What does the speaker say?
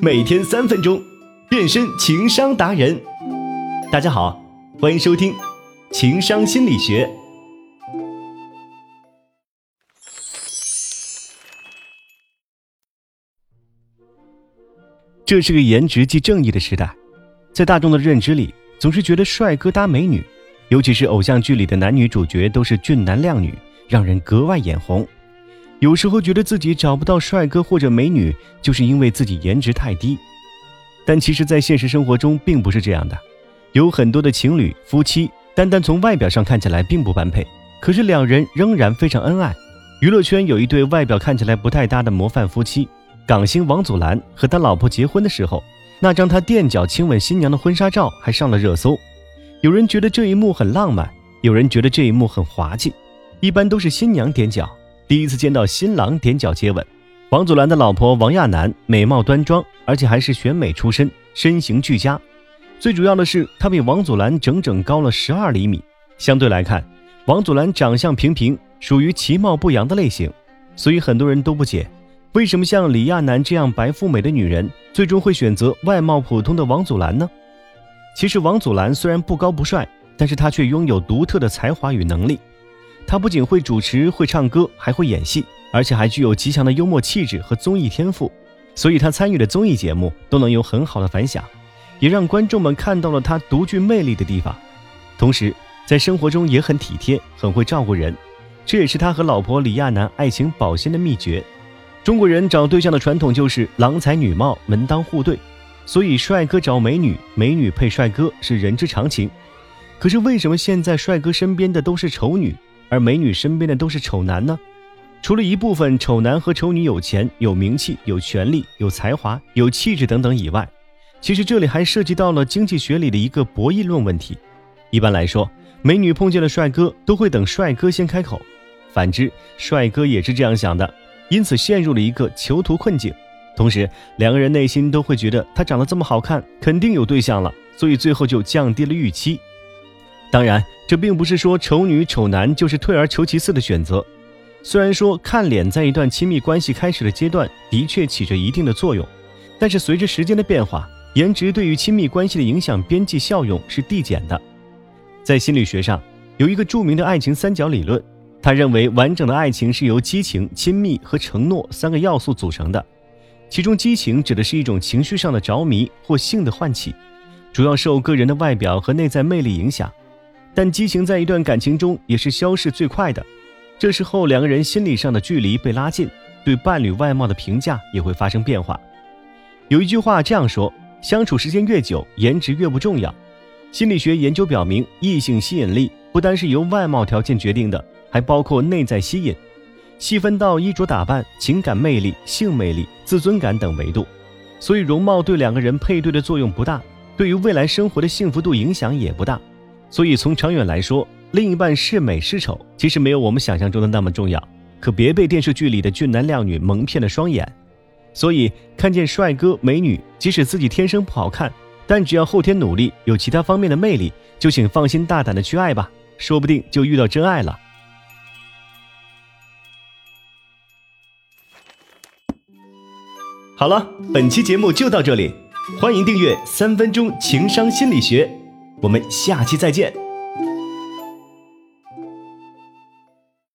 每天三分钟，变身情商达人。大家好，欢迎收听《情商心理学》。这是个颜值即正义的时代，在大众的认知里，总是觉得帅哥搭美女，尤其是偶像剧里的男女主角都是俊男靓女，让人格外眼红。有时候觉得自己找不到帅哥或者美女，就是因为自己颜值太低。但其实，在现实生活中并不是这样的。有很多的情侣、夫妻，单单从外表上看起来并不般配，可是两人仍然非常恩爱。娱乐圈有一对外表看起来不太搭的模范夫妻，港星王祖蓝和他老婆结婚的时候，那张他垫脚亲吻新娘的婚纱照还上了热搜。有人觉得这一幕很浪漫，有人觉得这一幕很滑稽。一般都是新娘踮脚。第一次见到新郎踮脚接吻，王祖蓝的老婆王亚楠美貌端庄，而且还是选美出身，身形俱佳。最主要的是，她比王祖蓝整整高了十二厘米。相对来看，王祖蓝长相平平，属于其貌不扬的类型，所以很多人都不解，为什么像李亚男这样白富美的女人，最终会选择外貌普通的王祖蓝呢？其实，王祖蓝虽然不高不帅，但是他却拥有独特的才华与能力。他不仅会主持、会唱歌，还会演戏，而且还具有极强的幽默气质和综艺天赋，所以他参与的综艺节目都能有很好的反响，也让观众们看到了他独具魅力的地方。同时，在生活中也很体贴，很会照顾人，这也是他和老婆李亚男爱情保鲜的秘诀。中国人找对象的传统就是郎才女貌，门当户对，所以帅哥找美女，美女配帅哥是人之常情。可是为什么现在帅哥身边的都是丑女？而美女身边的都是丑男呢？除了一部分丑男和丑女有钱、有名气、有权利、有才华、有气质等等以外，其实这里还涉及到了经济学里的一个博弈论问题。一般来说，美女碰见了帅哥，都会等帅哥先开口；反之，帅哥也是这样想的，因此陷入了一个囚徒困境。同时，两个人内心都会觉得他长得这么好看，肯定有对象了，所以最后就降低了预期。当然，这并不是说丑女丑男就是退而求其次的选择。虽然说看脸在一段亲密关系开始的阶段的确起着一定的作用，但是随着时间的变化，颜值对于亲密关系的影响边际效用是递减的。在心理学上，有一个著名的爱情三角理论，他认为完整的爱情是由激情、亲密和承诺三个要素组成的。其中，激情指的是一种情绪上的着迷或性的唤起，主要受个人的外表和内在魅力影响。但激情在一段感情中也是消逝最快的，这时候两个人心理上的距离被拉近，对伴侣外貌的评价也会发生变化。有一句话这样说：相处时间越久，颜值越不重要。心理学研究表明，异性吸引力不单是由外貌条件决定的，还包括内在吸引，细分到衣着打扮、情感魅力、性魅力、自尊感等维度。所以容貌对两个人配对的作用不大，对于未来生活的幸福度影响也不大。所以，从长远来说，另一半是美是丑，其实没有我们想象中的那么重要。可别被电视剧里的俊男靓女蒙骗了双眼。所以，看见帅哥美女，即使自己天生不好看，但只要后天努力，有其他方面的魅力，就请放心大胆的去爱吧，说不定就遇到真爱了。好了，本期节目就到这里，欢迎订阅《三分钟情商心理学》。我们下期再见。